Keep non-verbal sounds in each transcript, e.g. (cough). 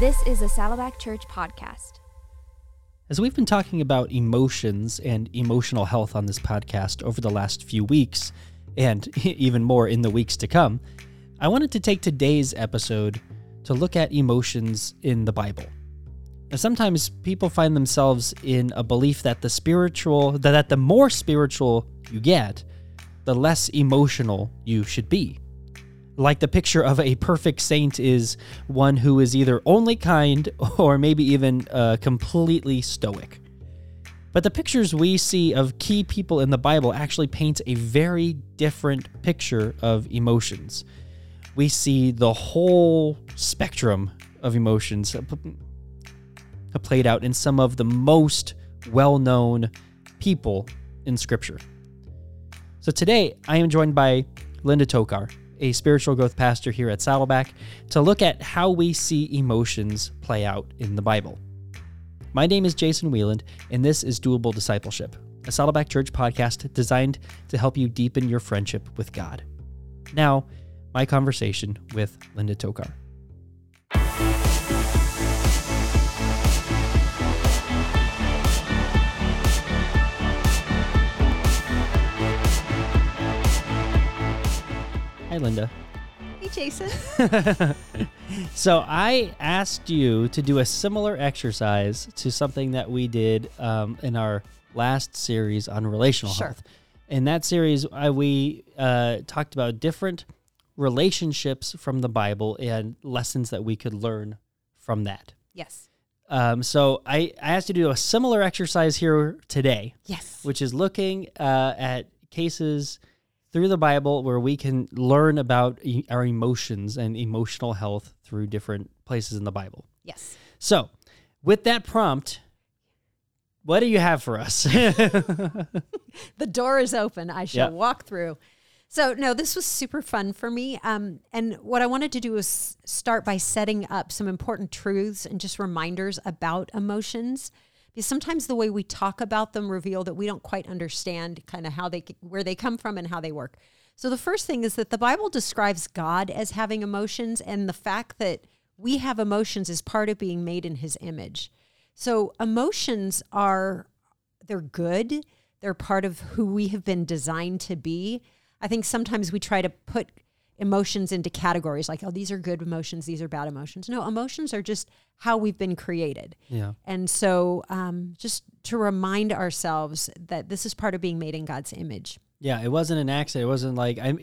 This is a Saddleback Church podcast. As we've been talking about emotions and emotional health on this podcast over the last few weeks, and (laughs) even more in the weeks to come, I wanted to take today's episode to look at emotions in the Bible. Now, sometimes people find themselves in a belief that the spiritual, that the more spiritual you get, the less emotional you should be like the picture of a perfect saint is one who is either only kind (laughs) or maybe even uh, completely stoic. But the pictures we see of key people in the Bible actually paint a very different picture of emotions. We see the whole spectrum of emotions played out in some of the most well known people in Scripture. So today I am joined by Linda Tokar a spiritual growth pastor here at Saddleback, to look at how we see emotions play out in the Bible. My name is Jason Wieland, and this is Doable Discipleship, a Saddleback Church podcast designed to help you deepen your friendship with God. Now, my conversation with Linda Tokar. Hi, Linda. Hey, Jason. (laughs) so I asked you to do a similar exercise to something that we did um, in our last series on relational Sure. health. In that series, I, we uh, talked about different relationships from the Bible and lessons that we could learn from that. yes. Um, so I, I asked you to do a similar exercise here today, Yes. which is looking uh, at cases through the Bible where we can learn about e- our emotions and emotional health through different places in the Bible. Yes. So, with that prompt, what do you have for us? (laughs) The door is open. I shall Yeah. walk through. So, no, this was super fun for me. Um, and what I wanted to do was start by setting up some important truths and just reminders about emotions. Because sometimes the way we talk about them reveal that we don't quite understand kind of how they, where they come from and how they work. So, the first thing is that the Bible describes God as having emotions, and the fact that we have emotions is part of being made in his image. So, emotions are they're good. They're part of who we have been designed to be. I think sometimes we try to put emotions into categories like, oh, these are good emotions, these are bad emotions. No, emotions are just how we've been created. yeah. And so, um, just to remind ourselves that this is part of being made in God's image. Yeah, it wasn't an accident. It wasn't like I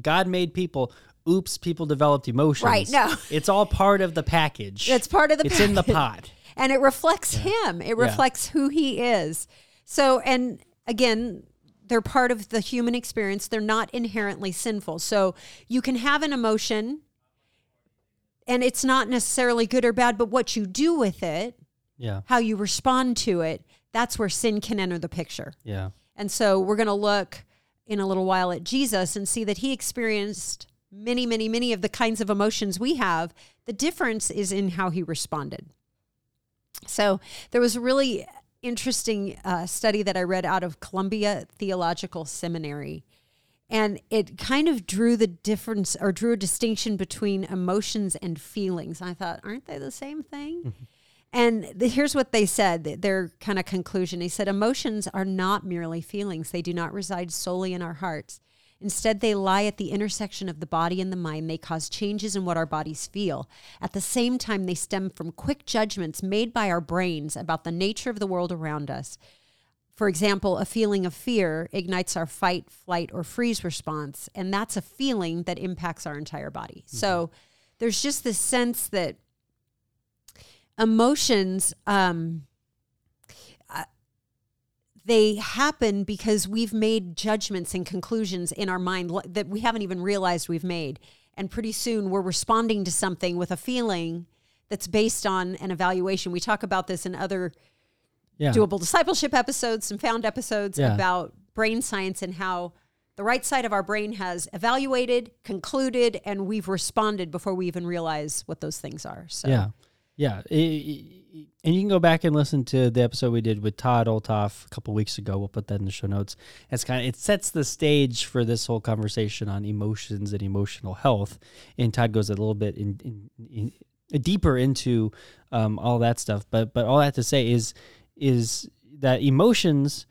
God made people. Oops, people developed emotions. Right, no. (laughs) It's all part of the package. It's part of the It's in the pot. and it reflects him it reflects who he is so and again they're part of the human experience they're not inherently sinful so you can have an emotion and it's not necessarily good or bad but what you do with it Yeah. how you respond to it that's where sin can enter the picture Yeah. and so we're going to look in a little while at Jesus and see that he experienced many, many, many of the kinds of emotions we have. The difference is in how he responded. So there was a really interesting uh, study that I read out of Columbia Theological Seminary. And it kind of drew the difference or drew a distinction between emotions and feelings. I thought, aren't they the same thing? And the, here's what they said their kind of conclusion. He said, Emotions are not merely feelings, they do not reside solely in our hearts. Instead, they lie at the intersection of the body and the mind. They cause changes in what our bodies feel. At the same time, they stem from quick judgments made by our brains about the nature of the world around us. For example, a feeling of fear ignites our fight, flight, or freeze response, and that's a feeling that impacts our entire body. So there's just this sense that emotions um they happen because we've made judgments and conclusions in our mind that we haven't even realized we've made and pretty soon we're responding to something with a feeling that's based on an evaluation we talk about this in other Yeah. doable discipleship episodes and found episodes Yeah. about brain science and how the right side of our brain has evaluated concluded and we've responded before we even realize what those things are so Yeah. Yeah. I- I- I- and you can go back and listen to the episode we did with Todd Olthoff a couple weeks ago. We'll put that in the show notes. It's kind of it sets the stage for this whole conversation on emotions and emotional health. And Todd goes a little bit in, in, in deeper into um, all that stuff. But but all I have to say is is that emotions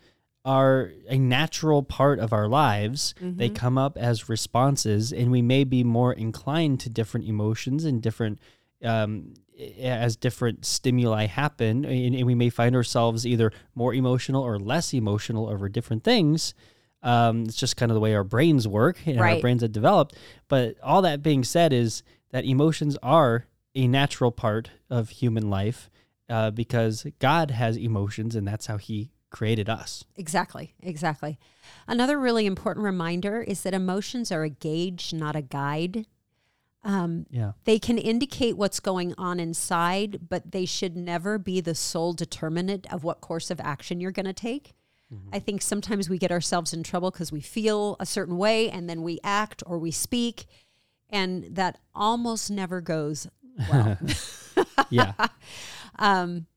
are a natural part of our lives. They come up as responses, and we may be more inclined to different emotions and different um, as different stimuli happen, and, and we may find ourselves either more emotional or less emotional over different things. Um, it's just kind of the way our brains work and our brains have developed. But all that being said, is that emotions are a natural part of human life uh, because God has emotions, and that's how He created us. Exactly, exactly. Another really important reminder is that emotions are a gauge, not a guide. Um, Yeah. they can indicate what's going on inside, but they should never be the sole determinant of what course of action you're going to take. I think sometimes we get ourselves in trouble because we feel a certain way and then we act or we speak, and that almost never goes (laughs) well. Yeah. (laughs) Um,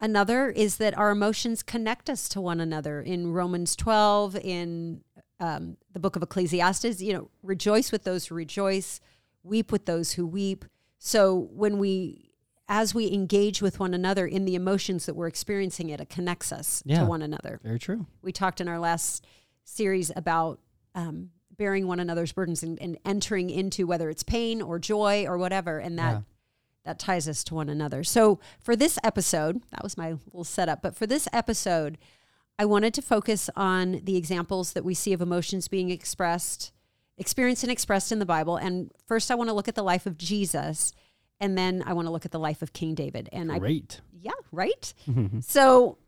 another is that our emotions connect us to one another. In Romans 12, in um, the book of Ecclesiastes, you know, rejoice with those who rejoice, weep with those who weep. So when we, as we engage with one another in the emotions that we're experiencing, it, it connects us Yeah. to one another. Very true. We talked in our last series about um, bearing one another's burdens and, and entering into whether it's pain or joy or whatever, and that Yeah. that ties us to one another. So for this episode, that was my little setup. But for this episode, I wanted to focus on the examples that we see of emotions being expressed, experienced and expressed in the Bible. And first, I want to look at the life of Jesus, and then I want to look at the life of King David. And I Great. yeah, right. Mm-hmm. so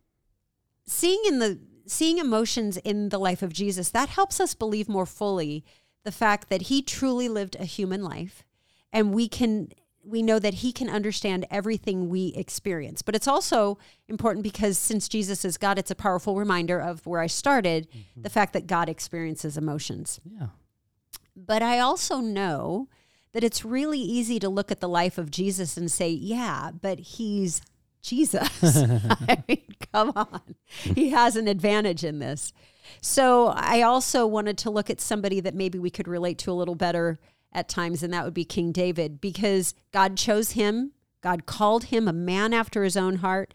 seeing in the seeing emotions in the life of Jesus, that helps us believe more fully the fact that he truly lived a human life and we can we know that he can understand everything we experience. But it's also important because since Jesus is God, it's a powerful reminder of where I started, mm-hmm. the fact that God experiences emotions. Yeah. But I also know that it's really easy to look at the life of Jesus and say, yeah, but he's Jesus. (laughs) I mean, come on. He has an advantage in this. So I also wanted to look at somebody that maybe we could relate to a little better at times, and that would be King David, because God chose him, God called him a man after his own heart.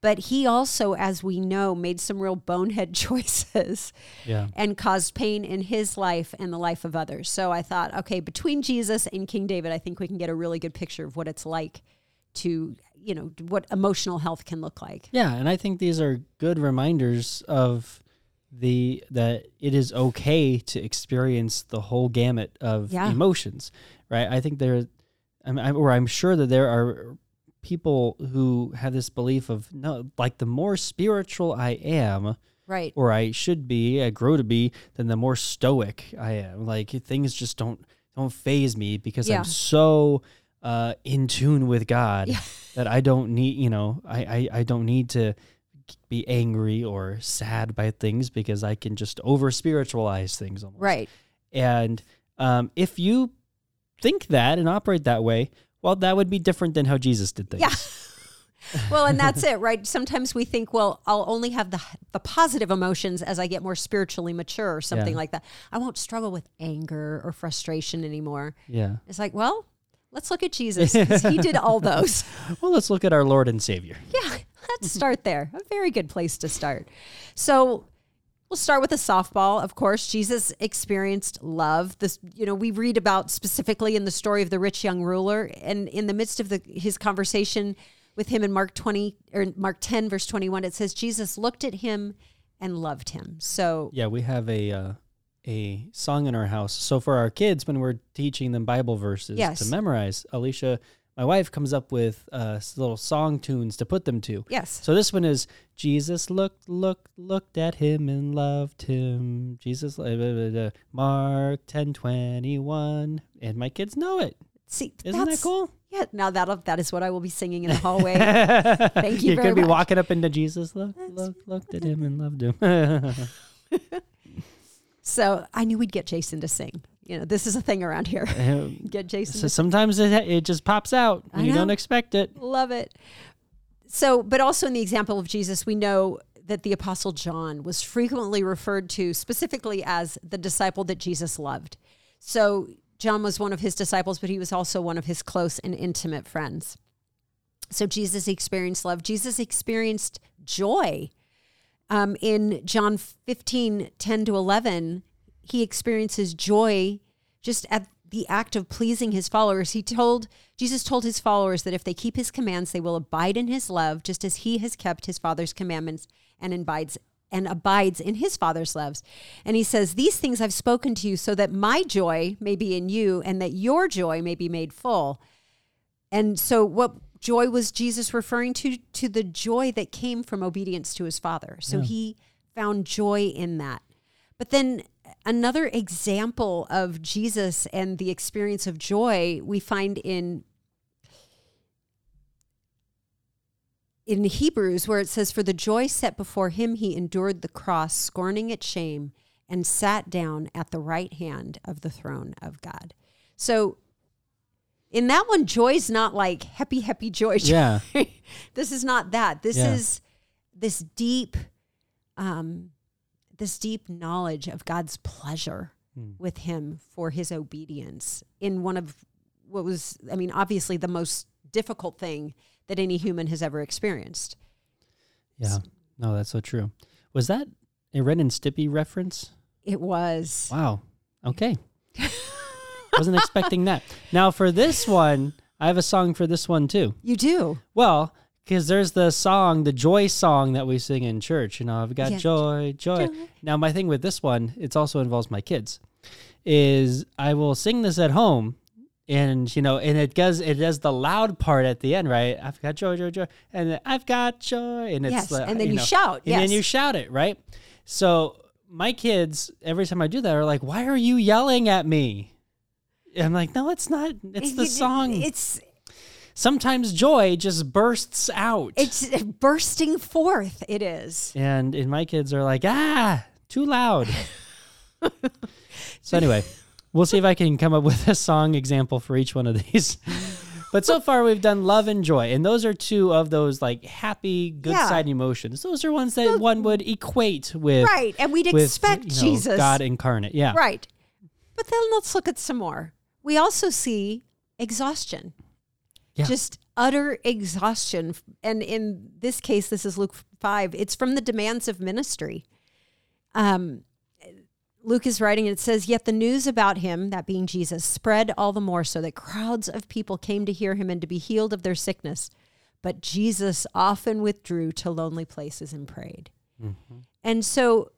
But he also, as we know, made some real bonehead (laughs) choices Yeah. and caused pain in his life and the life of others. So I thought, okay, between Jesus and King David, I think we can get a really good picture of what it's like to, you know, what emotional health can look like. Yeah, and I think these are good reminders of the that it is okay to experience the whole gamut of Yeah. emotions, right? I think there, I'm, I'm, or I'm sure that there are people who have this belief of no, like the more spiritual I am, Right. or I should be, I grow to be, then the more stoic I am. Like things just don't don't phase me because Yeah. I'm so uh, in tune with God Yeah. that I don't need, you know, I, I I don't need to be angry or sad by things because I can just over spiritualize things almost. Right. And um, if you think that and operate that way, well, that would be different than how Jesus did things. Yeah. (laughs) Well, and that's it, right? Sometimes we think, well, I'll only have the the positive emotions as I get more spiritually mature or something Yeah. like that. I won't struggle with anger or frustration anymore. Yeah. It's like, well, let's look at Jesus 'cause he did all (laughs) those. Well, let's look at our Lord and Savior. Yeah, let's (laughs) start there. A very good place to start. So we'll start with a softball. Of course, Jesus experienced love. This, you know, we read about specifically in the story of the rich young ruler, and in the midst of the his conversation with him in Mark twenty or Mark ten verse twenty one, it says Jesus looked at him and loved him. So Yeah, we have a uh, a song in our house. So for our kids, when we're teaching them Bible verses Yes. to memorize, Alicia, my wife, comes up with uh, little song tunes to put them to. yes, So this one is Jesus looked, looked, looked at him and loved him. Jesus, uh, blah, blah, blah, Mark ten twenty one, and my kids know it. see, Isn't that cool? Yeah, now that that is what I will be singing in the (laughs) hallway. Thank you You're gonna be much. walking up into Jesus. Look, look, looked at him and loved him. (laughs) (laughs) so I knew we'd get Jason to sing. You know, this is a thing around here. (laughs) (laughs) Get Jason so to sometimes it it just pops out when you don't expect it. Love it. So, but also in the example of Jesus, we know that the Apostle John was frequently referred to specifically as the disciple that Jesus loved. So, John was one of his disciples, but he was also one of his close and intimate friends. So Jesus experienced love. Jesus experienced joy. Um, in John 15, 10 to 11, he experiences joy just at the act of pleasing his followers. He told, Jesus told his followers that if they keep his commands, they will abide in his love, just as he has kept his Father's commandments and abides and abides in his father's loves. And he says, These things I've spoken to you so that my joy may be in you and that your joy may be made full. And so what joy was Jesus referring to? To the joy that came from obedience to his father. So Yeah. he found joy in that. But then another example of Jesus and the experience of joy we find in in Hebrews where it says for the joy set before him he endured the cross scorning its shame and sat down at the right hand of the throne of God. So in that one joy's not like happy happy joy. joy. Yeah. (laughs) this is not that. This Yeah. is this deep um this deep knowledge of God's pleasure Hmm. with him for his obedience in one of what was I mean obviously the most difficult thing that any human has ever experienced. Yeah. No, that's so true. Was that a Ren and Stimpy reference? It was Wow. Okay. (laughs) Wasn't expecting that. Now for this one, I have a song for this one too. you do. Well, because there's the song, the joy song that we sing in church. You know, I've got Yeah. joy, joy, Joy. Now my thing with this one, it also involves my kids. Is I will sing this at home, and you know, and it does it does the loud part at the end, right? I've got joy, joy, joy, and then I've got joy, and it's Yes, like, and then you know, shout, and then you shout it, right? So my kids, every time I do that, are like, "Why are you yelling at me?" And I'm like, "No, it's not. It's the song. It's Sometimes joy just bursts out." it's bursting forth. It is. and and my kids are like ah too loud (laughs) so anyway we'll see if i can come up with a song example for each one of these (laughs) but so far we've done love and joy and those are two of those like happy good Yeah. side emotions those are ones that one would equate with Right. And we'd with, expect you know, Jesus. god incarnate yeah Right. But then let's look at some more. We also see exhaustion. Yeah. Just utter exhaustion. And in this case, this is Luke 5. It's from the demands of ministry. Um, Luke is writing, and it says, Yet the news about him, that being Jesus, spread all the more so that crowds of people came to hear him and to be healed of their sickness. But Jesus often withdrew to lonely places and prayed. And so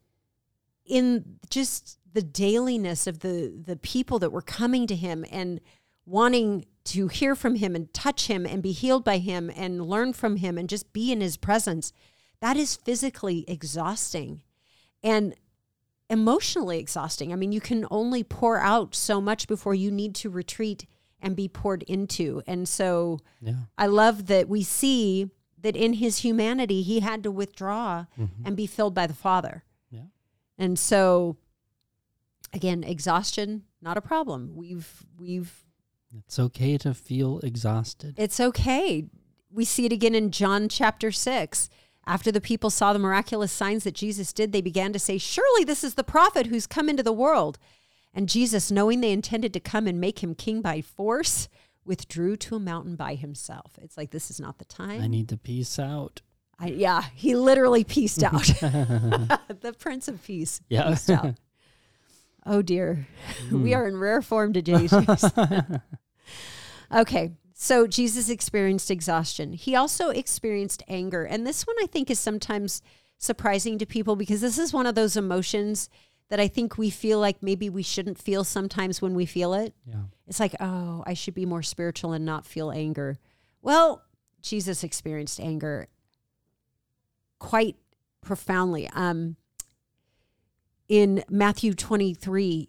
in just the dailiness of the the people that were coming to him and wanting to hear from him and touch him and be healed by him and learn from him and just be in his presence that is physically exhausting and emotionally exhausting i mean you can only pour out so much before you need to retreat and be poured into and so yeah I love that we see that in his humanity, he had to withdraw mm-hmm. and be filled by the Father. Yeah. And so, again, exhaustion, not a problem. We've, we've, it's okay to feel exhausted it's okay. We see it again in John chapter six. After the people saw the miraculous signs that Jesus did, they began to say, Surely this is the prophet who's come into the world. And Jesus, knowing they intended to come and make him king by force, withdrew to a mountain by himself. It's like, this is not the time. i need to peace out I, yeah, he literally pieced out. (laughs) (laughs) the Prince of Peace Yeah. Oh dear, hmm. we are in rare form today. (laughs) Okay, so Jesus experienced exhaustion. He also experienced anger, and this one I think is sometimes surprising to people because this is one of those emotions that I think we feel like maybe we shouldn't feel sometimes when we feel it. yeah It's like, oh, I should be more spiritual and not feel anger. Well, Jesus experienced anger quite profoundly. Um, in Matthew 23,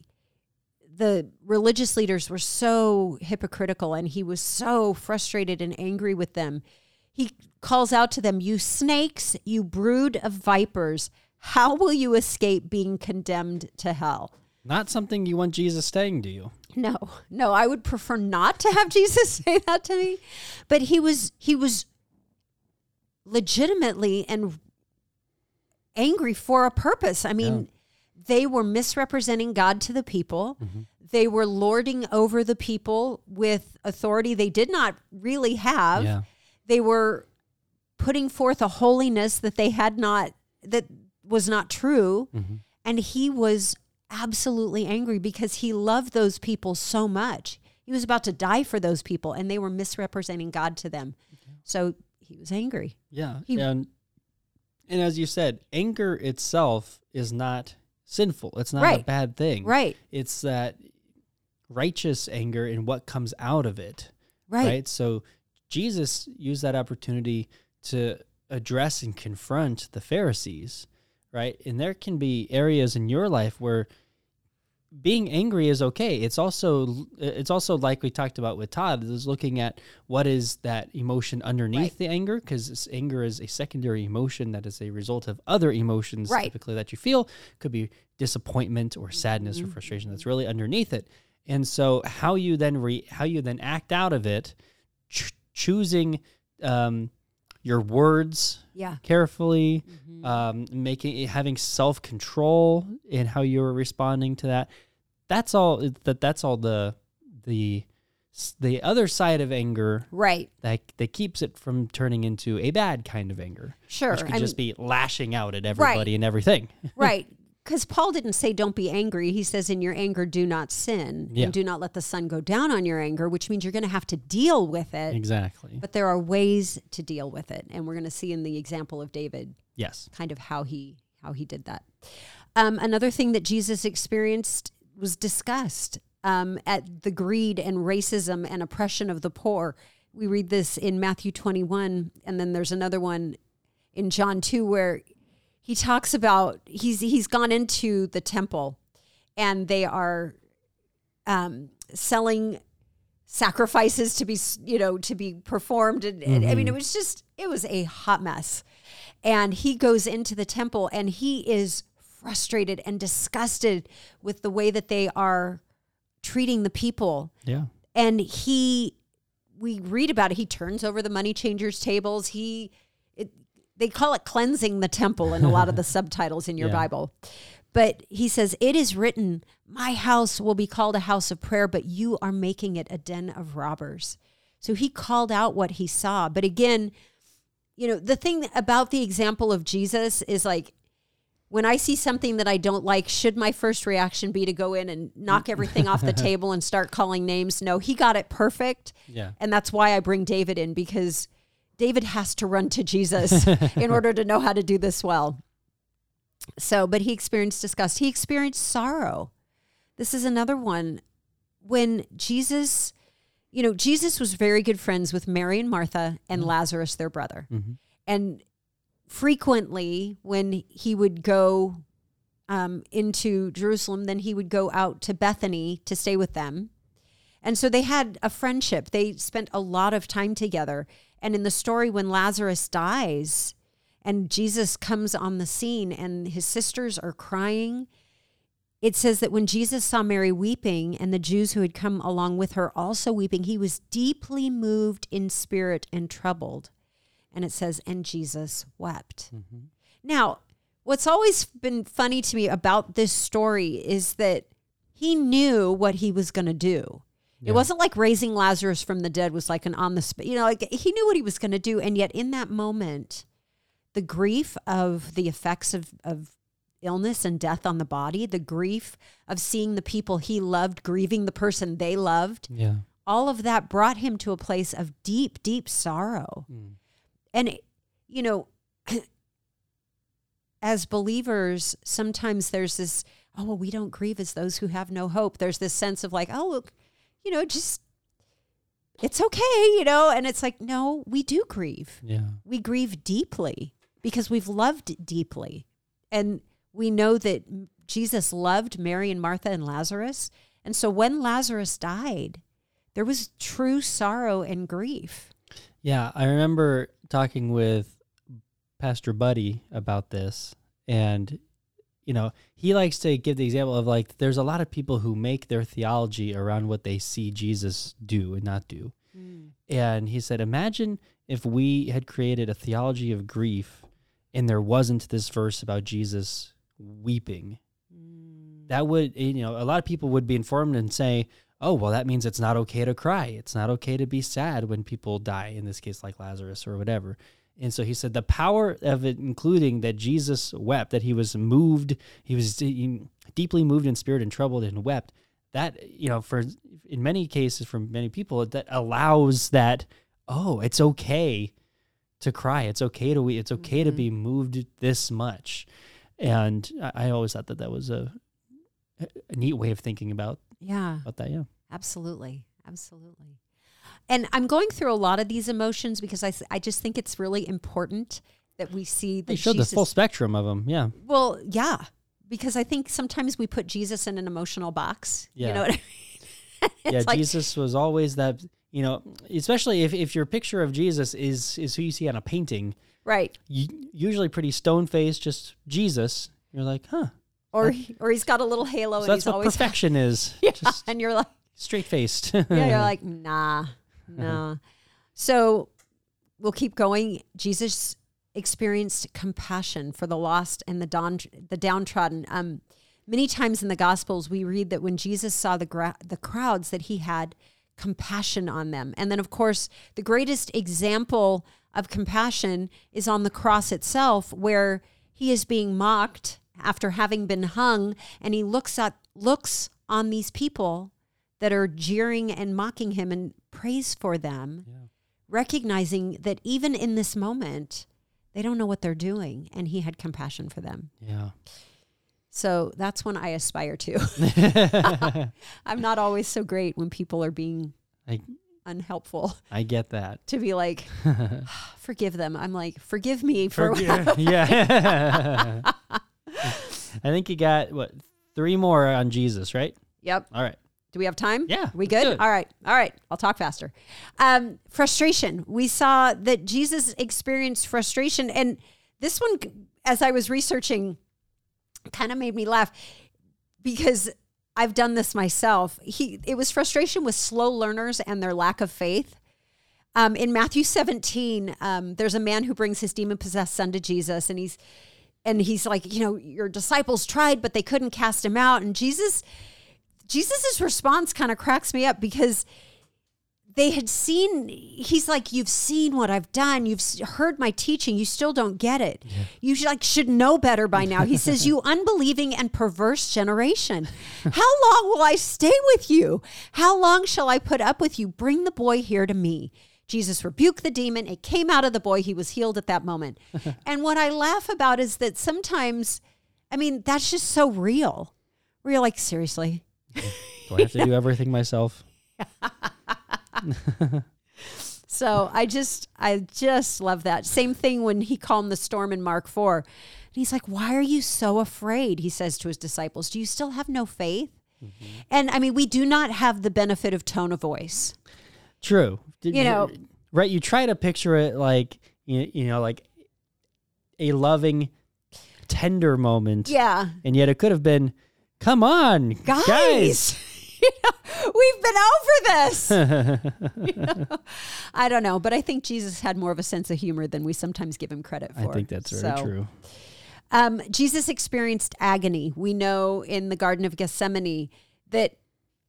the religious leaders were so hypocritical and he was so frustrated and angry with them. He calls out to them, You snakes, you brood of vipers, how will you escape being condemned to hell? not something you want jesus saying to you No, no, I would prefer not to have (laughs) Jesus say that to me. But he was he was legitimately and angry for a purpose. I mean, they were misrepresenting God to the people. Mm-hmm. They were lording over the people with authority they did not really have. Yeah. They were putting forth a holiness that they had not, that was not true. Mm-hmm. And he was absolutely angry because he loved those people so much. He was about to die for those people and they were misrepresenting God to them. So he was angry. Yeah. He- and and as you said, anger itself is not sinful. It's not a bad thing. Right. It's that righteous anger and what comes out of it. Right. So Jesus used that opportunity to address and confront the Pharisees, right? And there can be areas in your life where being angry is okay. It's also it's also like we talked about with Todd is looking at what is that emotion underneath Right. the anger because anger is a secondary emotion that is a result of other emotions Right. typically that you feel could be disappointment or sadness Mm-hmm. or frustration that's really underneath it. And so how you then re, how you then act out of it ch- choosing um, your words Yeah. carefully, Mm-hmm. um, making having self control in how you're responding to that. That's all. That that's all the the the other side of anger Right. that that keeps it from turning into a bad kind of anger, Sure. which could I just mean- be lashing out at everybody and everything. (laughs) right. Because Paul didn't say, don't be angry. He says, in your anger, do not sin Yeah. and do not let the sun go down on your anger, which means you're going to have to deal with it. exactly. But there are ways to deal with it. And we're going to see in the example of David Yes. kind of how he how he did that. Um, another thing that Jesus experienced was disgust um, at the greed and racism and oppression of the poor. We read this in Matthew 21, and then there's another one in John 2 where he talks about he's he's gone into the temple and they are um, selling sacrifices to be you know to be performed. And, and i mean it was just it was a hot mess. And he goes into the temple and he is frustrated and disgusted with the way that they are treating the people. Yeah. and he we read about it. He turns over the money changers tables. He they call it cleansing the temple in a lot of the (laughs) subtitles in your Yeah. bible but he says it is written my house will be called a house of prayer but you are making it a den of robbers so he called out what he saw but again you know the thing about the example of jesus is like when I see something that I don't like, should my first reaction be to go in and knock everything off the (laughs) table and start calling names? No, he got it perfect. Yeah. And that's why I bring David in because David has to run to Jesus in (laughs) order to know how to do this well. So, but he experienced disgust. He experienced sorrow. This is another one. When Jesus, you know, Jesus was very good friends with Mary and Martha and Lazarus, their brother. Mhm. And frequently, when he would go um, into Jerusalem, then he would go out to Bethany to stay with them. And so they had a friendship. They spent a lot of time together. And in the story, when Lazarus dies and Jesus comes on the scene and his sisters are crying, it says that when Jesus saw Mary weeping and the Jews who had come along with her also weeping, he was deeply moved in spirit and troubled. And it says, and Jesus wept. Mm-hmm. Now, what's always been funny to me about this story is that he knew what he was going to do. It wasn't like raising Lazarus from the dead was like an on the spot, you know, like he knew what he was going to do. And yet, in that moment, the grief of the effects of, of illness and death on the body, the grief of seeing the people he loved grieving the person they loved, Yeah. all of that brought him to a place of deep, deep sorrow. Mm. And, you know, (clears throat) as believers, sometimes there's this, oh, well, we don't grieve as those who have no hope. There's this sense of like, oh, look, you know, just, it's okay, you know? And it's like, no, we do grieve. Yeah. We grieve deeply because we've loved deeply. And we know that Jesus loved Mary and Martha and Lazarus. And so when Lazarus died, there was true sorrow and grief. Yeah, I remember talking with Pastor Buddy about this, and you know, he likes to give the example of like there's a lot of people who make their theology around what they see Jesus do and not do. Mm. And he said, imagine if we had created a theology of grief and there wasn't this verse about Jesus weeping. Mm. that would eh, you know a lot of people would be informed and say oh well that means it's not okay to cry it's not okay to be sad when people die in this case like lazarus or whatever and so he said the power of it including that jesus wept that he was moved he was deeply moved in spirit and troubled and wept that you know for in many cases from many people that allows that oh it's okay to cry it's okay to we it's okay to be mm-hmm. moved this much and I, I always thought that that was a a neat way of thinking about Yeah. about that yeah Absolutely. Absolutely. And I'm going through a lot of these emotions because I, I just think it's really important that we see that they showed Jesus, the full spectrum of them yeah Well, yeah, because I think sometimes we put Jesus in an emotional box. Yeah. You know what I mean? (laughs) yeah like- jesus was always that you know especially if, if your picture of jesus is is who you see on a painting Right. usually pretty stone faced just jesus you're like huh Or or he's got a little halo so and that's he's what always perfection is (laughs) yeah, just and you're like straight faced yeah, you're (laughs) like nah, nah. So we'll keep going. Jesus experienced compassion for the lost and the don the downtrodden. Um, many times in the Gospels, we read that when Jesus saw the gra- the crowds, that he had compassion on them. And then, of course, the greatest example of compassion is on the cross itself, where he is being mocked after having been hung, and he looks at looks on these people that are jeering and mocking him and prays for them, recognizing that even in this moment, they don't know what they're doing, and he had compassion for them. yeah So that's when I aspire to. (laughs) (laughs) I'm not always so great when people are being I, unhelpful I get that to be like, (laughs) ah, forgive them. I'm like, forgive me for. Forgive- yeah i think you got what three more on jesus right yep. all right Do we have time? Yeah, We good? All right. All right. I'll talk faster. Um, frustration. We saw that Jesus experienced frustration. And this one, as I was researching, kind of made me laugh because I've done this myself. He it was frustration with slow learners and their lack of faith. Um, in Matthew 17, um, there's a man who brings his demon possessed son to Jesus, and he's and he's like, you know, your disciples tried, but they couldn't cast him out. And Jesus, Jesus's response kind of cracks me up because they had seen he's like you've seen what i've done. You've heard my teaching. You still don't get it. You should, like should know better by now. He says you (laughs) unbelieving and perverse generation. How long will i stay with you? How long shall i put up with you? Bring the boy here to me. Jesus rebuked the demon. It came out of the boy. He was healed at that moment. (laughs) And what i laugh about is that sometimes i mean that's just so real. You're like seriously (laughs) do i have to do everything myself (laughs) So I just I just love that. Same thing when he calmed the storm in Mark 4. And he's like, "Why are you so afraid?" He says to his disciples, "Do you still have no faith?" Mm-hmm. And I mean, we do not have the benefit of tone of voice. True. Did- You know- right? You try to picture it like you, you know, like a loving, tender moment, Yeah. and yet it could have been, "Come on, Guys, guys." (laughs) you know, we've been over this. You (laughs) know? I don't know, but I think Jesus had more of a sense of humor than we sometimes give him credit for. I think that's very So, true. Um, Jesus experienced agony. We know in the Garden of Gethsemane that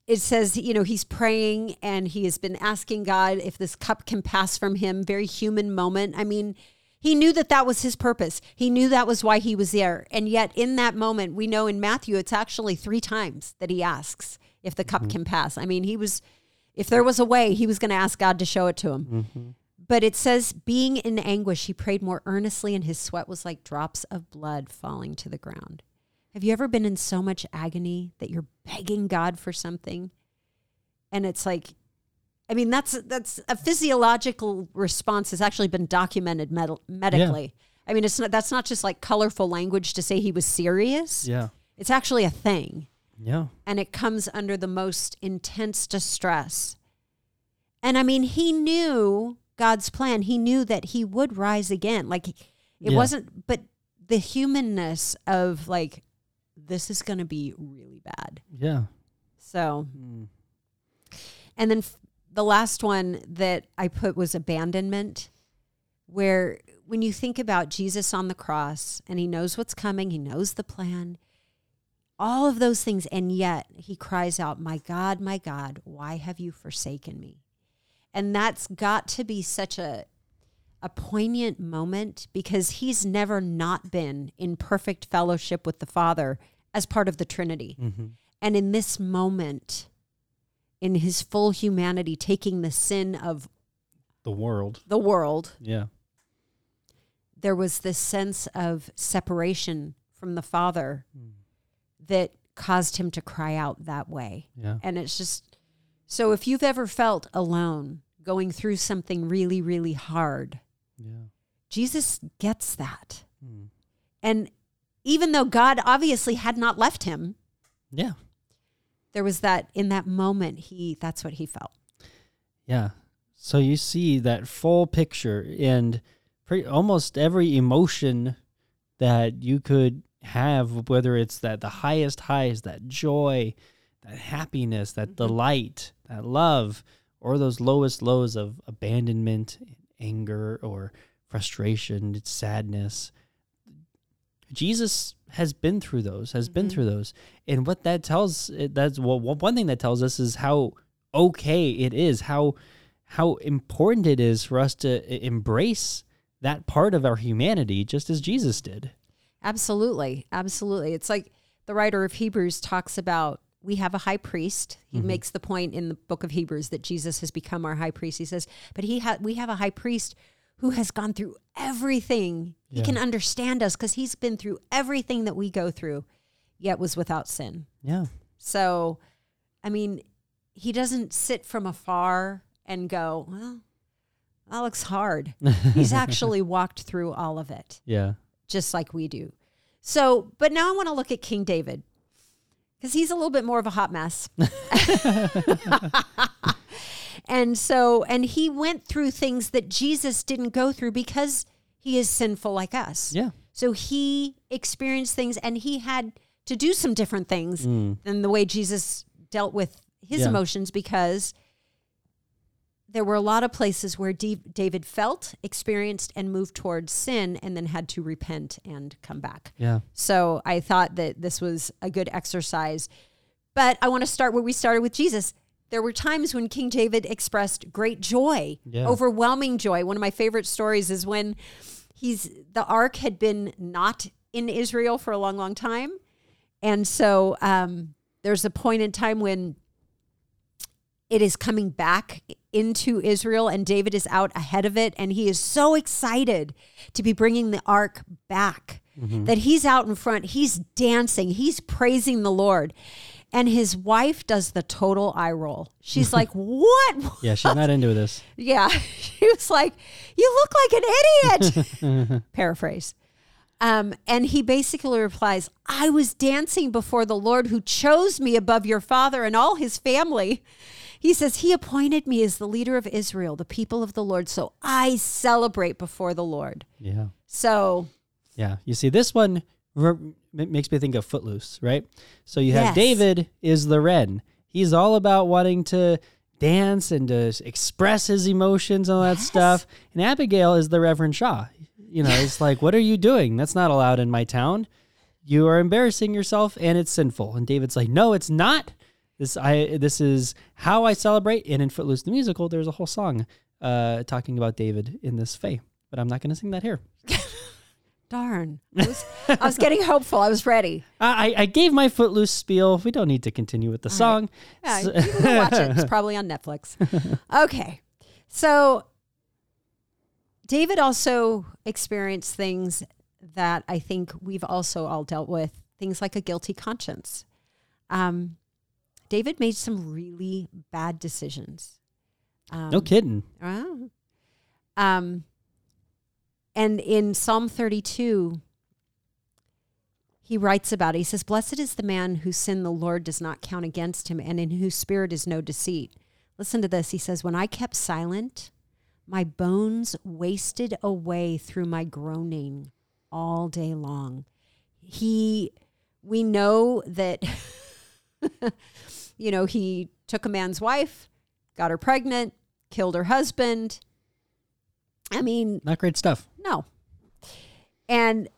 it says, you know, he's praying and he has been asking God if this cup can pass from him. Very human moment. I mean, he knew that that was his purpose. He knew that was why he was there. And yet, in that moment, we know in Matthew, it's actually three times that he asks if the cup mm-hmm. can pass. I mean, he was, if there was a way, he was going to ask God to show it to him. Mm-hmm. But it says, being in anguish, he prayed more earnestly, and his sweat was like drops of blood falling to the ground. Have you ever been in so much agony that you're begging God for something? And it's like, I mean, that's that's a physiological response has actually been documented med- medically. I mean, it's not that's not just like colorful language to say he was serious. Yeah. It's actually a thing Yeah. and it comes under the most intense distress. And I mean, he knew God's plan. He knew that he would rise again. Like it Yeah. wasn't, but the humanness of like, this is going to be really bad. Yeah. So, Mm. and then the last one that I put was abandonment, where when you think about Jesus on the cross and he knows what's coming, he knows the plan. all of those things. And yet he cries out, My God, my God, why have you forsaken me? And that's got to be such a a poignant moment because he's never not been in perfect fellowship with the Father as part of the Trinity. Mm-hmm. And in this moment, in his full humanity, taking the sin of The world. the world, Yeah. there was this sense of separation from the Father Hmm. that caused him to cry out that way. Yeah. And it's just so if you've ever felt alone, going through something really, really hard, Yeah. Jesus gets that. Mm. And even though God obviously had not left him, Yeah. There was that in that moment, he that's what he felt. Yeah. So you see that full picture and pretty, almost every emotion that you could have, whether it's that the highest highs, that joy, that happiness, that mm-hmm. delight, that love, or those lowest lows of abandonment, anger, or frustration, sadness. Jesus has been through those, has been Mhm. through those. And what that tells that's well one thing that tells us is how okay it is, how how important it is for us to embrace that part of our humanity just as Jesus did. Absolutely. Absolutely. It's like the writer of Hebrews talks about we have a high priest. He Mm-hmm. makes the point in the book of Hebrews that Jesus has become our high priest. He says, but he ha- we have a high priest who has gone through everything. He Yeah. can understand us because he's been through everything that we go through, yet was without sin. Yeah. So, I mean, he doesn't sit from afar and go, well, that looks hard. (laughs) He's actually walked through all of it Yeah. just like we do. So, but now I want to look at King David because he's a little bit more of a hot mess. (laughs) (laughs) and so, and he went through things that Jesus didn't go through because he is sinful like us. Yeah. So he experienced things and he had to do some different things mm. than the way Jesus dealt with his Yeah. emotions because there were a lot of places where D- David felt, experienced, and moved towards sin and then had to repent and come back. Yeah. So I thought that this was a good exercise. But I want to start where we started with Jesus. There were times when King David expressed great joy, Yeah. overwhelming joy. One of my favorite stories is when he's the ark had been not in Israel for a long, long time. And so um, there's a point in time when it is coming back into Israel, and David is out ahead of it. And he is so excited to be bringing the ark back that he's out in front. He's dancing, he's praising the Lord. And his wife does the total eye roll. She's like, (laughs) What? Yeah. She's not into this. (laughs) Yeah. She was like, You look like an idiot. (laughs) Paraphrase. Um, and he basically replies, I was dancing before the Lord who chose me above your father and all his family. He says, He appointed me as the leader of Israel, the people of the Lord. So I celebrate before the Lord. Yeah. So, Yeah. You see, this one m- makes me think of Footloose, right? So you have Yes. David is the Ren. He's all about wanting to dance and to express his emotions and all that stuff. And Abigail is the Reverend Shaw. You know, it's like, what are you doing? That's not allowed in my town. You are embarrassing yourself and it's sinful. And David's like, no, it's not. This I this is how I celebrate. And in Footloose the musical, there's a whole song uh, talking about David in this fay. But I'm not going to sing that here. (laughs) darn. I was, I was getting hopeful. I was ready. I, I- gave my Footloose spiel. We don't need to continue with the song. Yeah, So- you can watch it. It's probably on Netflix. (laughs) Okay. So David also experienced things that I think we've also all dealt with, things like a guilty conscience. Um, David made some really bad decisions. Um, no kidding. Oh. Um, and in Psalm 32, he writes about it. He says, Blessed is the man whose sin the Lord does not count against him and in whose spirit is no deceit. Listen to this. He says, When I kept silent, my bones wasted away through my groaning all day long. He, we know that, (laughs) you know, he took a man's wife, got her pregnant, killed her husband. I mean, Not great stuff. no. And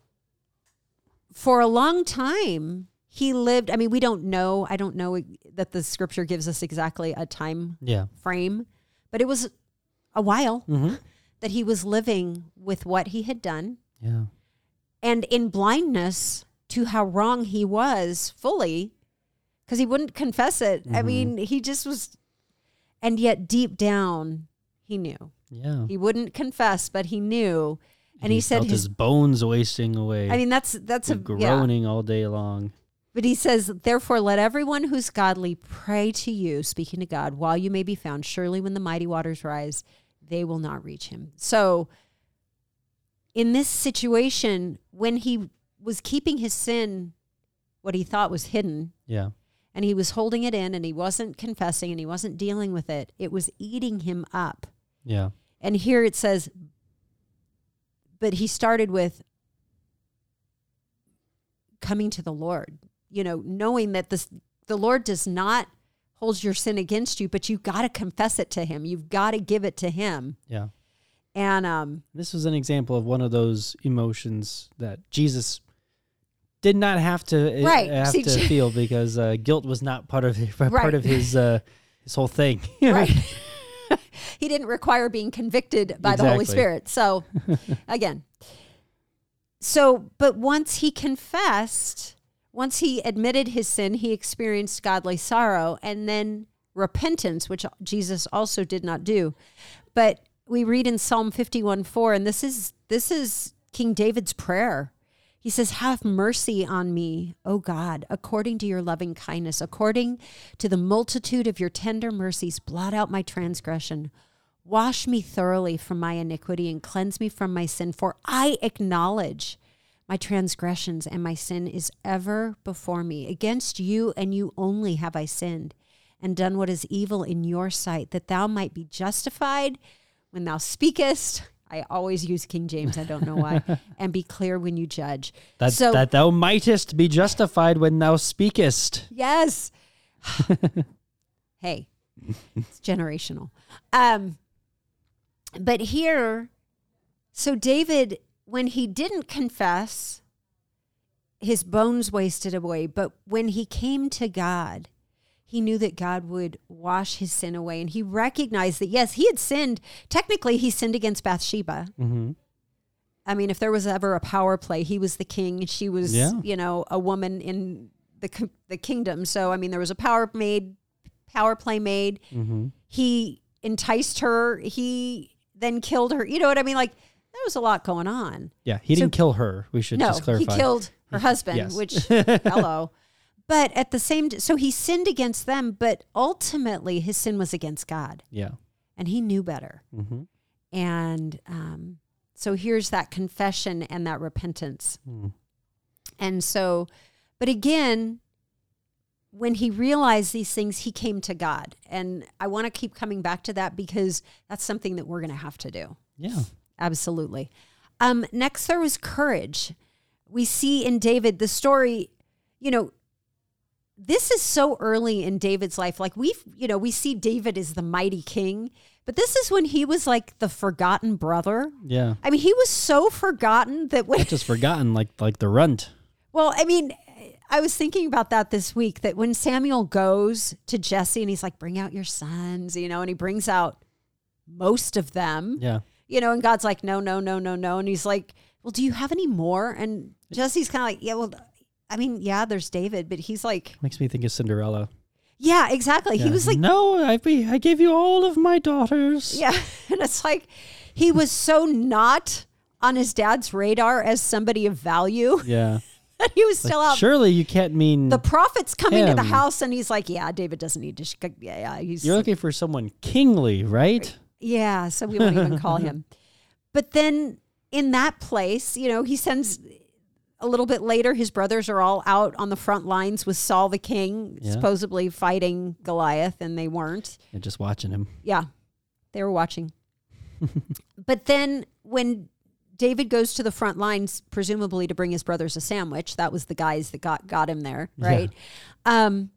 for a long time, he lived. I mean, we don't know. I don't know that the scripture gives us exactly a time Yeah. frame, but it was a while Mm-hmm. (laughs) that he was living with what he had done Yeah. and in blindness to how wrong he was fully because he wouldn't confess it. I Mm-hmm. mean, he just was, and yet deep down, he knew. Yeah. He wouldn't confess, but he knew. And he, said felt his, his bones wasting away. I mean, that's, that's a, and yeah. groaning all day long. But he says, therefore, let everyone who's godly pray to you, speaking to God, while you may be found. Surely when the mighty waters rise, they will not reach him. So, in this situation, when he was keeping his sin, what he thought was hidden, Yeah. and he was holding it in and he wasn't confessing and he wasn't dealing with it, it was eating him up. Yeah. And here it says, but he started with coming to the Lord, you know, knowing that this, the Lord does not hold your sin against you, but you've got to confess it to him. You've got to give it to him. Yeah. And um, This was an example of one of those emotions that Jesus did not have to uh, Right. have See, to feel because uh, guilt was not part of (laughs) part Right. of his uh, his whole thing. (laughs) right. (laughs) he didn't require being convicted by the Holy Spirit. So, (laughs) again, so, but once he confessed, once he admitted his sin, he experienced godly sorrow and then repentance, which Jesus also did not do. But we read in Psalm 51 4, and this is this is King David's prayer. He says, Have mercy on me, O God, according to your loving kindness, according to the multitude of your tender mercies, blot out my transgression. Wash me thoroughly from my iniquity and cleanse me from my sin, for I acknowledge my transgressions and my sin is ever before me. Against you and you only have I sinned and done what is evil in your sight, that thou might be justified when thou speakest. I always use King James, I don't know why, (laughs) and be clear when you judge. that so, that thou mightest be justified when thou speakest. Yes. (laughs) hey, it's generational. Um, but here, so David, when he didn't confess, his bones wasted away. But when he came to God, he knew that God would wash his sin away. And he recognized that, yes, he had sinned. Technically, he sinned against Bathsheba. Mm-hmm. I mean, if there was ever a power play, he was the king. She was, Yeah. you know, a woman in the the kingdom. So I mean, there was a power made, power play made. Mm-hmm. He enticed her. He then killed her. You know what I mean? Like there was a lot going on. Yeah, he So- didn't kill her. We should no, just clarify. he killed her (laughs) husband. Yes. Which (laughs) hello. But at the same, so he sinned against them. But ultimately, his sin was against God, Yeah. and he knew better. Mm-hmm. And um, so here's that confession and that repentance. Mm. And so, but again, when he realized these things, he came to God. And I want to keep coming back to that because that's something that we're going to have to do. Yeah. Absolutely. Um, next, there was courage. We see in David the story, you know, this is so early in David's life. Like we've, you know, we see David as the mighty king, but this is when he was like the forgotten brother. Yeah. I mean, he was so forgotten that when Not just forgotten, like like the runt. Well, I mean, I was thinking about that this week that when Samuel goes to Jesse and he's like, bring out your sons, you know, and he brings out most of them, Yeah. you know, and God's like, no, no, no, no, no. And he's like, well, do you have any more? And Jesse's kind of like, yeah, well, I mean, yeah, there's David, but he's like, Makes me think of Cinderella. yeah, exactly. He Yeah. was like, no, I I gave you all of my daughters. yeah. (laughs) And it's like, he was so not on his dad's radar as somebody of value. (laughs) Yeah. he was still out Surely you can't mean the prophet's coming to the Him. house and he's like, yeah, David doesn't need to. Sh- yeah, yeah, he's you're looking for someone kingly, right? yeah. So we won't even call (laughs) him. But then in that place, you know, he sends a little bit later. His brothers are all out on the front lines with Saul the king, Yeah. supposedly fighting Goliath, and they weren't. And just watching him. Yeah, they were watching. (laughs) but then when David goes to the front lines, presumably to bring his brothers a sandwich, that was the guys that got got him there, right? Um,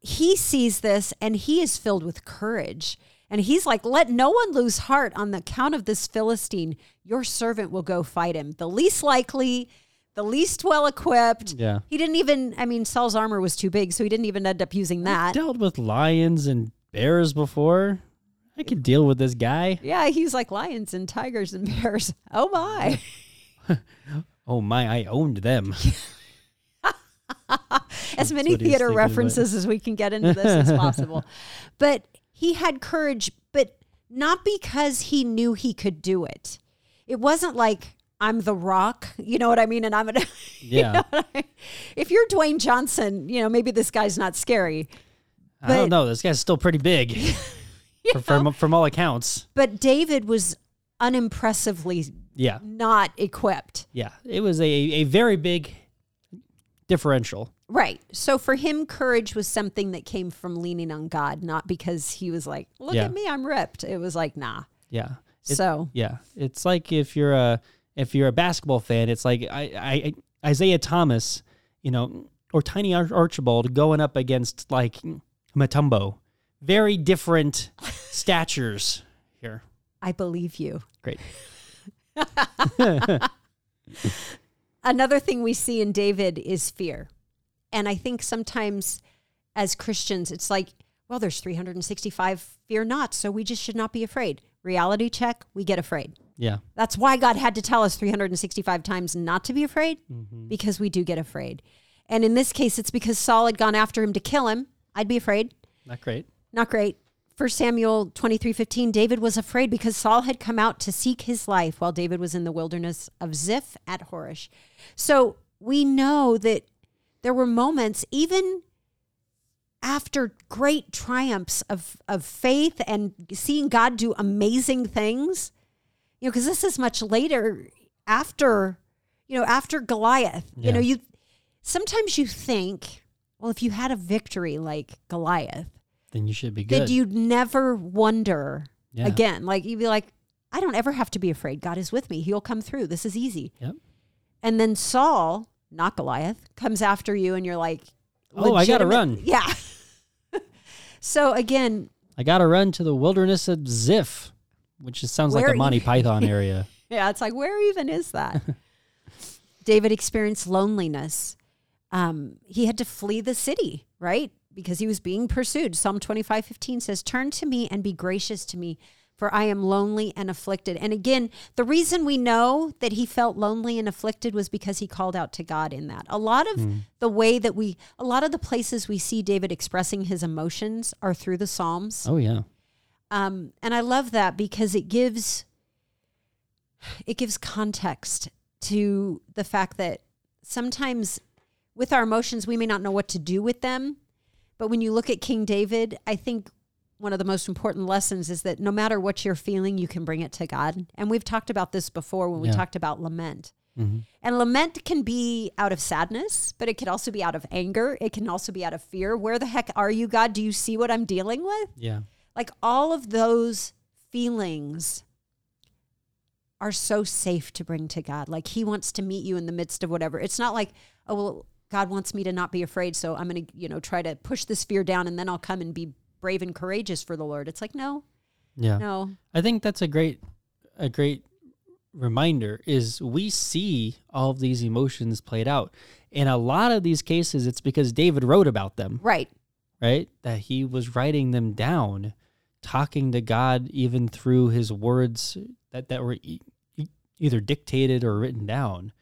he sees this and he is filled with courage. And he's like, let no one lose heart on the count of this Philistine. Your servant will go fight him. The least likely, the least well equipped. Yeah. He didn't even, I mean, Saul's armor was too big, so he didn't even end up using that. I've Dealt with lions and bears before. I could deal with this guy. Yeah, he's like lions and tigers and (laughs) bears. Oh my. (laughs) Oh my, I owned them. (laughs) as many theater references as we can get into this as possible. But he had courage, but not because he knew he could do it. It wasn't like I'm the rock, (laughs) you know what I mean? And I'm gonna (laughs) you Yeah. know what I- (laughs) if you're Dwayne Johnson, you know, maybe this guy's not scary. I don't know. This guy's still pretty big from, from, from all accounts. But David was unimpressively Yeah. not equipped. Yeah. It was a, a very big differential. Right. So for him, courage was something that came from leaning on God, not because he was like, look Yeah. at me, I'm ripped. It was like, nah. Yeah. So Yeah, it's like if you're a if you're a basketball fan, it's like I, I Isaiah Thomas, you know, or Tiny Ar- Archibald going up against like Mutombo. Very different (laughs) statures here. I believe you. Great. (laughs) Another thing we see in David is fear. And I think sometimes as Christians, it's like, well, there's 365 fear not, so we just should not be afraid. Reality check, we get afraid. Yeah. That's why God had to tell us 365 times not to be afraid, Mm-hmm. because we do get afraid. And in this case, it's because Saul had gone after him to kill him. I'd be afraid. Not great. Not great. 1 Samuel 23 15, David was afraid because Saul had come out to seek his life while David was in the wilderness of Ziph at Horesh. So we know that there were moments, even after great triumphs of, of faith and seeing God do amazing things, you know, because this is much later after, you know, after Goliath. You know, you sometimes you think, well, if you had a victory like Goliath, Then you should be good. that you'd never wonder Yeah. again. Like you'd be like, I don't ever have to be afraid. God is with me. He'll come through. This is easy. Yep. And then Saul, not Goliath, comes after you, and you're like, Oh, I gotta run. (laughs) Yeah. (laughs) so again, I got to run to the wilderness of Ziph, which just sounds like a Monty (laughs) Python area. yeah, it's like where even is that? David experienced loneliness. Um, he had to flee the city, right? Because he was being pursued. Psalm 25, 15 says, Turn to me and be gracious to me, for I am lonely and afflicted. And again, the reason we know that he felt lonely and afflicted was because he called out to God in that. A lot of the way that we, a lot of the places we see David expressing his emotions are through the Psalms. Oh yeah. Um, and I love that because it gives it gives context to the fact that sometimes with our emotions we may not know what to do with them. But when you look at King David, I think one of the most important lessons is that no matter what you're feeling, you can bring it to God. And we've talked about this before when we Yeah. talked about lament. Mhm. And lament can be out of sadness, but it could also be out of anger. It can also be out of fear. Where the heck are you, God? Do you see what I'm dealing with? Yeah. like all of those feelings are so safe to bring to God. Like he wants to meet you in the midst of whatever. It's not like, oh well, God wants me to not be afraid, so I'm going to, you know, try to push this fear down and then I'll come and be brave and courageous for the Lord. It's like, no. Yeah. No. I think that's a great a great reminder is we see all of these emotions played out. In a lot of these cases it's because David wrote about them, Right. right? That he was writing them down, talking to God even through his words that that were e- either dictated or written down.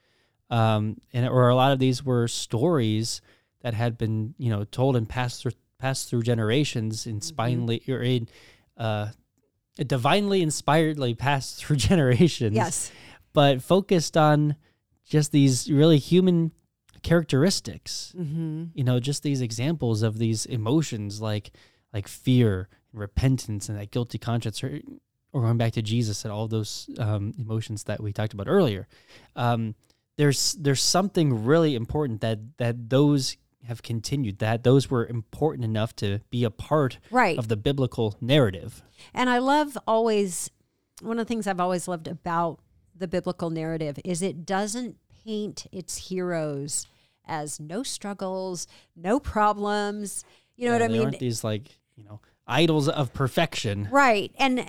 Um and or a lot of these were stories that had been, you know, told and passed through passed through generations in spinely or in uh divinely inspiredly passed (laughs) through generations Yes. but focused on just these really human characteristics Mm-hmm. you know just these examples of these emotions like like fear and repentance and that guilty conscience or, or going back to jesus and all those um, emotions that we talked about earlier um, there's there's something really important that that those have continued that those were important enough to be a part Right. of the biblical narrative And I love always one of the things I've always loved about the biblical narrative is it doesn't paint its heroes as no struggles, no problems. You know Yeah, what I they mean? aren't these like you know idols of perfection Right. And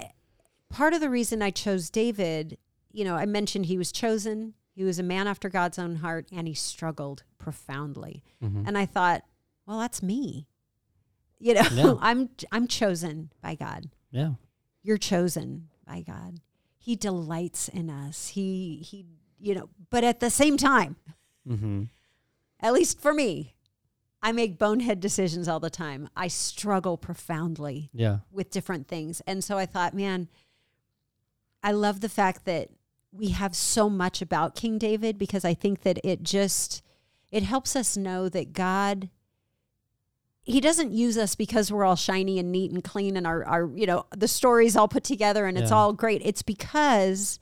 part of the reason I chose David, you know, I mentioned he was chosen, He was a man after God's own heart and he struggled profoundly. Mhm. And I thought, well, that's me. You know, Yeah. (laughs) I'm I'm chosen by God. Yeah. You're chosen by God. He delights in us. He he you know, but at the same time, Mm-hmm. at least for me, I make bonehead decisions all the time. I struggle profoundly Yeah. with different things. And so I thought, man, I love the fact that we have so much about King David because I think that it just it helps us know that God he doesn't use us because we're all shiny and neat and clean and our, our you know the story's all put together and it's all great it's because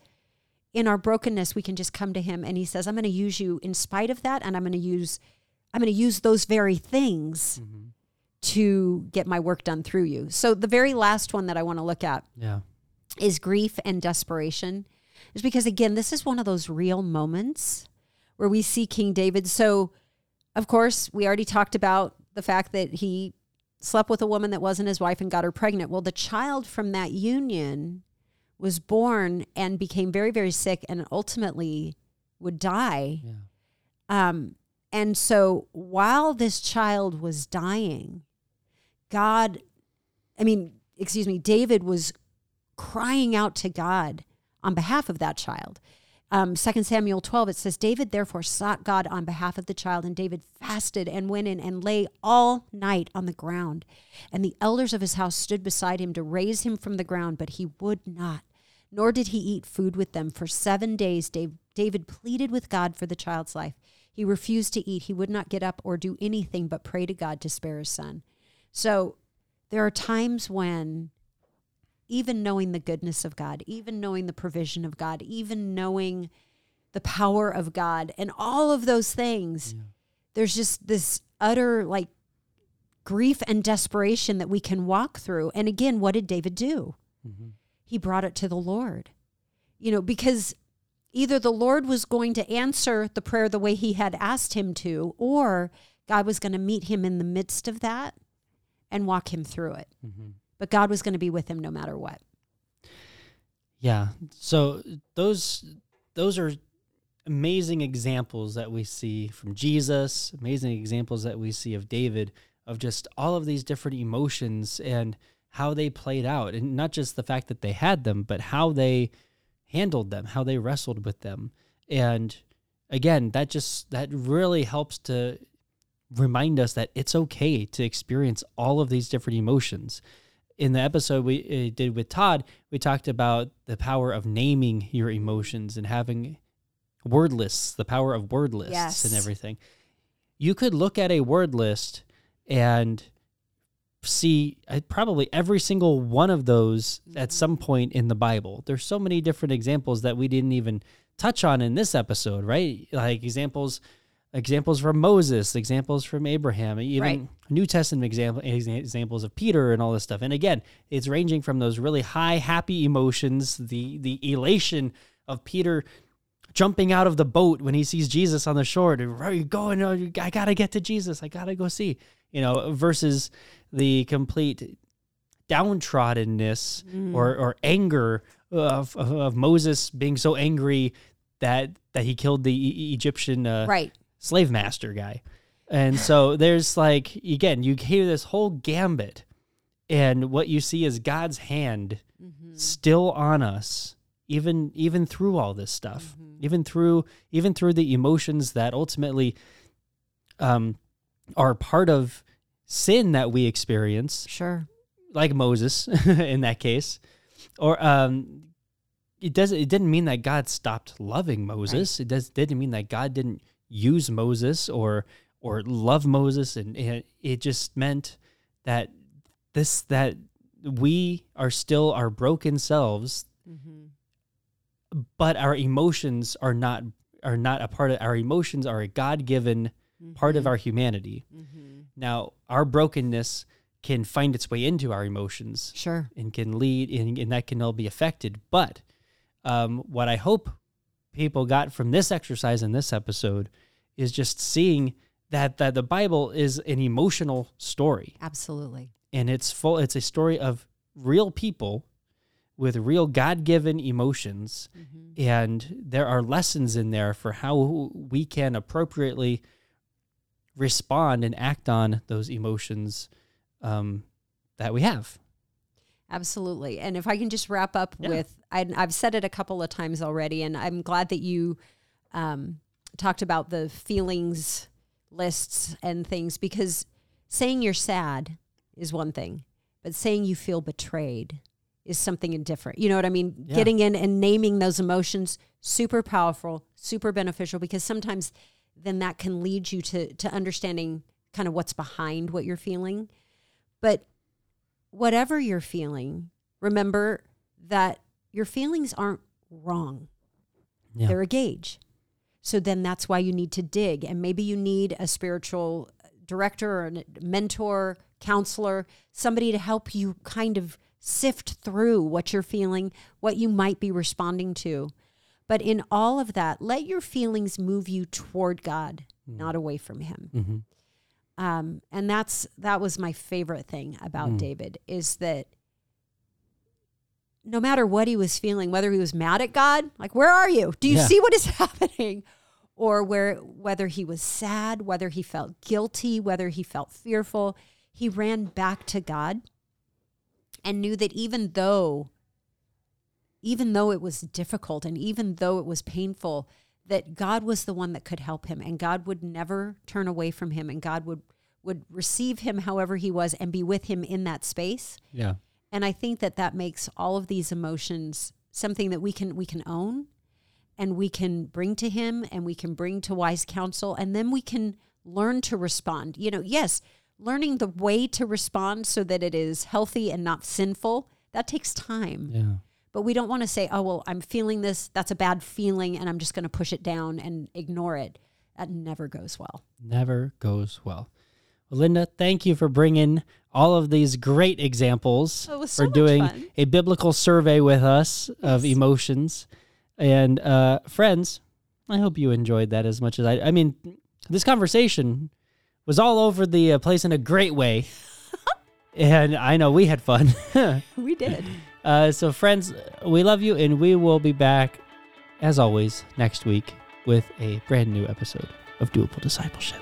in our brokenness we can just come to him and he says i'm going to use you in spite of that and i'm going to use i'm going to use those very things Mm-hmm. to get my work done through you so the very last one that i want to look at Yeah. is grief and desperation is because again this is one of those real moments where we see king david. So of course we already talked about the fact that he slept with a woman that wasn't his wife and got her pregnant. Well the child from that union was born and became very very sick and ultimately would die. Yeah. um, and so while this child was dying, God, I mean, excuse me, David was crying out to God on behalf of that child. Um, 2 Samuel 12, it says, David therefore sought God on behalf of the child, and David fasted and went in and lay all night on the ground. And the elders of his house stood beside him to raise him from the ground, but he would not, nor did he eat food with them. For seven days, Dave, David pleaded with God for the child's life. He refused to eat. He would not get up or do anything but pray to God to spare his son. So there are times when, even knowing the goodness of God, even knowing the provision of God, even knowing the power of God, and all of those things, there's just this utter like grief and desperation that we can walk through. And again, what did David do? Mm-hmm. He brought it to the Lord. You know, because either the Lord was going to answer the prayer the way he had asked him to, or God was going to meet him in the midst of that and walk him through it. Mm-hmm. But God was going to be with him no matter what. Yeah. So those those are amazing examples that we see from Jesus, amazing examples that we see of David of just all of these different emotions and how they played out and not just the fact that they had them, but how they handled them, how they wrestled with them. And again, that just that really helps to remind us that it's okay to experience all of these different emotions in the episode we uh, did with Todd, we talked about the power of naming your emotions and having word lists, the power of word lists Yes. and everything. You could look at a word list and see uh, probably every single one of those at some point in the Bible. There's so many different examples that we didn't even touch on in this episode, right? Like examples examples from Moses, examples from Abraham, even Right. New Testament example examples of Peter and all this stuff. And again, it's ranging from those really high happy emotions, the the elation of Peter jumping out of the boat when he sees Jesus on the shore. To, Where are you going? Oh, I gotta get to Jesus. I gotta go see. You know, versus the complete downtroddenness Mm. or or anger of, of, of Moses being so angry that that he killed the Egyptian uh, Right. Slave master guy. And so (laughs) there's like again, you hear this whole gambit, and what you see is God's hand Mm-hmm. still on us, even even through all this stuff, even through even through the emotions that ultimately um are part of sin that we experience, Sure. like Moses (laughs) in that case, or um. It doesn't. It didn't mean that God stopped loving Moses. It does. Didn't mean that God didn't use Moses or or love Moses, and, and it just meant that this that we are still our broken selves, Mm-hmm. but our emotions are not are not a part of our emotions are a God given part of our humanity. Mm-hmm. Now, our brokenness can find its way into our emotions Sure. and can lead and, and that can all be affected. But um, what I hope people got from this exercise in this episode is just seeing that that the Bible is an emotional story Absolutely. and it's full it's a story of real people with real God given emotions. Mm-hmm. And there are lessons in there for how we can appropriately respond and act on those emotions um, that we have. Absolutely. And if I can just wrap up Yeah. with, I, I've said it a couple of times already, and I'm glad that you um, talked about the feelings lists and things because saying you're sad is one thing, but saying you feel betrayed is something different. You know what I mean? Yeah. Getting in and naming those emotions, super powerful, super beneficial because sometimes then that can lead you to to understanding kind of what's behind what you're feeling. But whatever you're feeling, remember that your feelings aren't wrong. Yeah. They're a gauge. So then that's why you need to dig. And maybe you need a spiritual director or a mentor, counselor, somebody to help you kind of sift through what you're feeling, what you might be responding to. But in all of that, let your feelings move you toward God, not away from Him hmm um, and that's that was my favorite thing about Mm. David is that no matter what he was feeling, whether he was mad at God, like where are you? Do you Yeah. see what is (laughs) happening? Or where whether he was sad, whether he felt guilty, whether he felt fearful, he ran back to God and knew that even though even though it was difficult and even though it was painful, that God was the one that could help him and God would never turn away from him and God would would receive him however he was and be with him in that space. Yeah. And I think that that makes all of these emotions something that we can we can own and we can bring to him and we can bring to wise counsel and then we can learn to respond. You know, yes, learning the way to respond so that it is healthy and not sinful, that takes time. Yeah. But we don't want to say, oh, well, I'm feeling this. That's a bad feeling. And I'm just going to push it down and ignore it. That never goes well. Never goes well. Linda, thank you for bringing all of these great examples for so much doing fun. a biblical survey with us of emotions. And uh, friends, I hope you enjoyed that as much as I. I mean, this conversation was all over the uh, place in a great way. (laughs) and I know we had fun. (laughs) We did. Uh, so, friends, we love you, and we will be back, as always, next week with a brand new episode of Doable Discipleship.